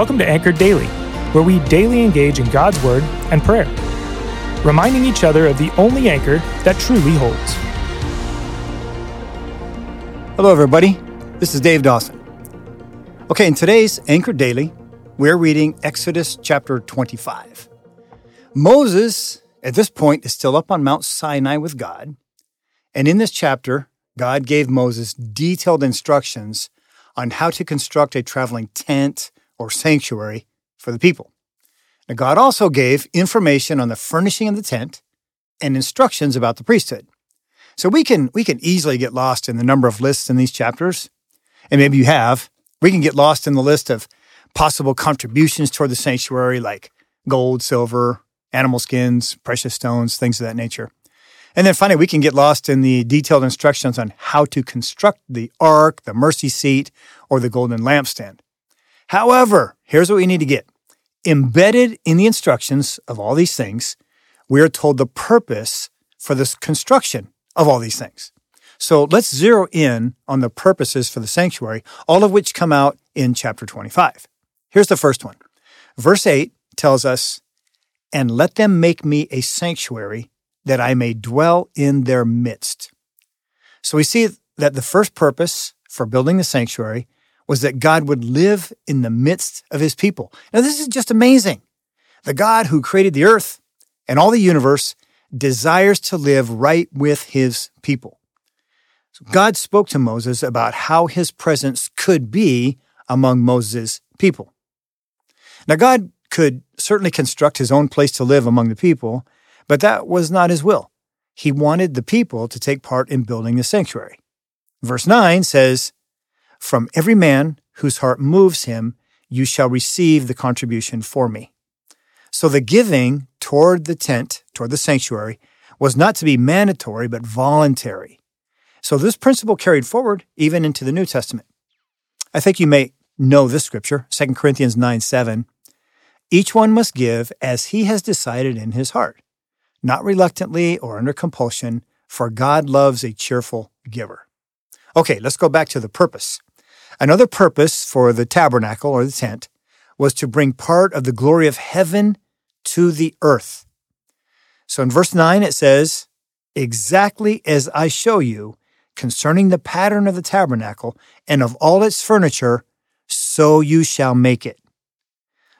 Welcome to Anchored Daily, where we daily engage in God's Word and prayer, reminding each other of the only anchor that truly holds. Hello, everybody. This is Dave Dawson. Okay, in today's Anchored Daily, we're reading Exodus chapter 25. Moses, at this point, is still up on Mount Sinai with God. And in this chapter, God gave Moses detailed instructions on how to construct a traveling tent or sanctuary for the people. Now, God also gave information on the furnishing of the tent and instructions about the priesthood. So we can we can easily get lost in the number of lists in these chapters, and maybe you have. We can get lost in the list of possible contributions toward the sanctuary, like gold, silver, animal skins, precious stones, things of that nature. And then finally, we can get lost in the detailed instructions on how to construct the ark, the mercy seat, or the golden lampstand. However, here's what we need to get. Embedded in the instructions of all these things, we are told the purpose for this construction of all these things. So let's zero in on the purposes for the sanctuary, all of which come out in chapter 25. Here's the first one. Verse 8 tells us, And let them make me a sanctuary that I may dwell in their midst. So we see that the first purpose for building the sanctuary was that God would live in the midst of his people. Now, this is just amazing. The God who created the earth and all the universe desires to live right with his people. So God spoke to Moses about how his presence could be among Moses' people. Now, God could certainly construct his own place to live among the people, but that was not his will. He wanted the people to take part in building the sanctuary. Verse 9 says, from every man whose heart moves him, you shall receive the contribution for me. So the giving toward the tent, toward the sanctuary, was not to be mandatory, but voluntary. So this principle carried forward even into the New Testament. I think you may know this scripture, 2 Corinthians 9 7. Each one must give as he has decided in his heart, not reluctantly or under compulsion, for God loves a cheerful giver. Okay, let's go back to the purpose. Another purpose for the tabernacle or the tent was to bring part of the glory of heaven to the earth. So in verse 9 it says, Exactly as I show you concerning the pattern of the tabernacle and of all its furniture, so you shall make it.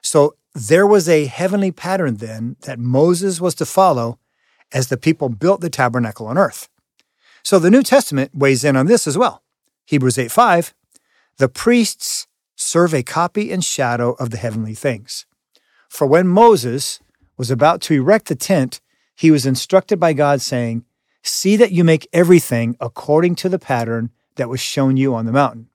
So there was a heavenly pattern then that Moses was to follow as the people built the tabernacle on earth. So the New Testament weighs in on this as well. Hebrews 8 5 the priests serve a copy and shadow of the heavenly things. For when Moses was about to erect the tent, he was instructed by God, saying, See that you make everything according to the pattern that was shown you on the mountain.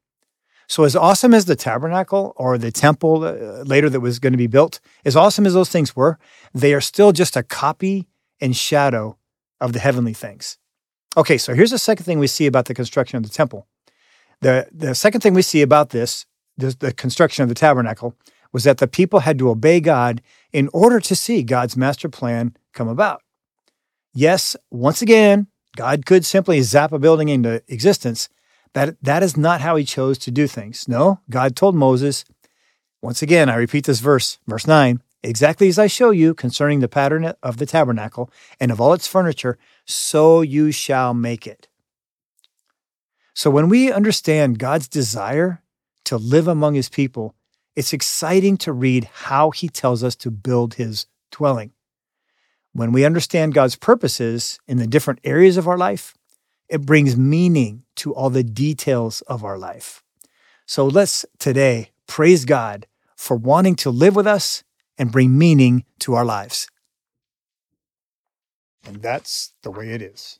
So, as awesome as the tabernacle or the temple uh, later that was going to be built, as awesome as those things were, they are still just a copy and shadow of the heavenly things. Okay, so here's the second thing we see about the construction of the temple the, the second thing we see about this, the construction of the tabernacle, was that the people had to obey God in order to see God's master plan come about. Yes, once again, God could simply zap a building into existence. That, that is not how he chose to do things. No, God told Moses, once again, I repeat this verse, verse 9, exactly as I show you concerning the pattern of the tabernacle and of all its furniture, so you shall make it. So when we understand God's desire to live among his people, it's exciting to read how he tells us to build his dwelling. When we understand God's purposes in the different areas of our life, it brings meaning to all the details of our life. So let's today praise God for wanting to live with us and bring meaning to our lives. And that's the way it is.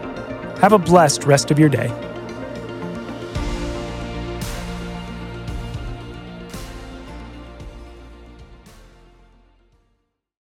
Have a blessed rest of your day.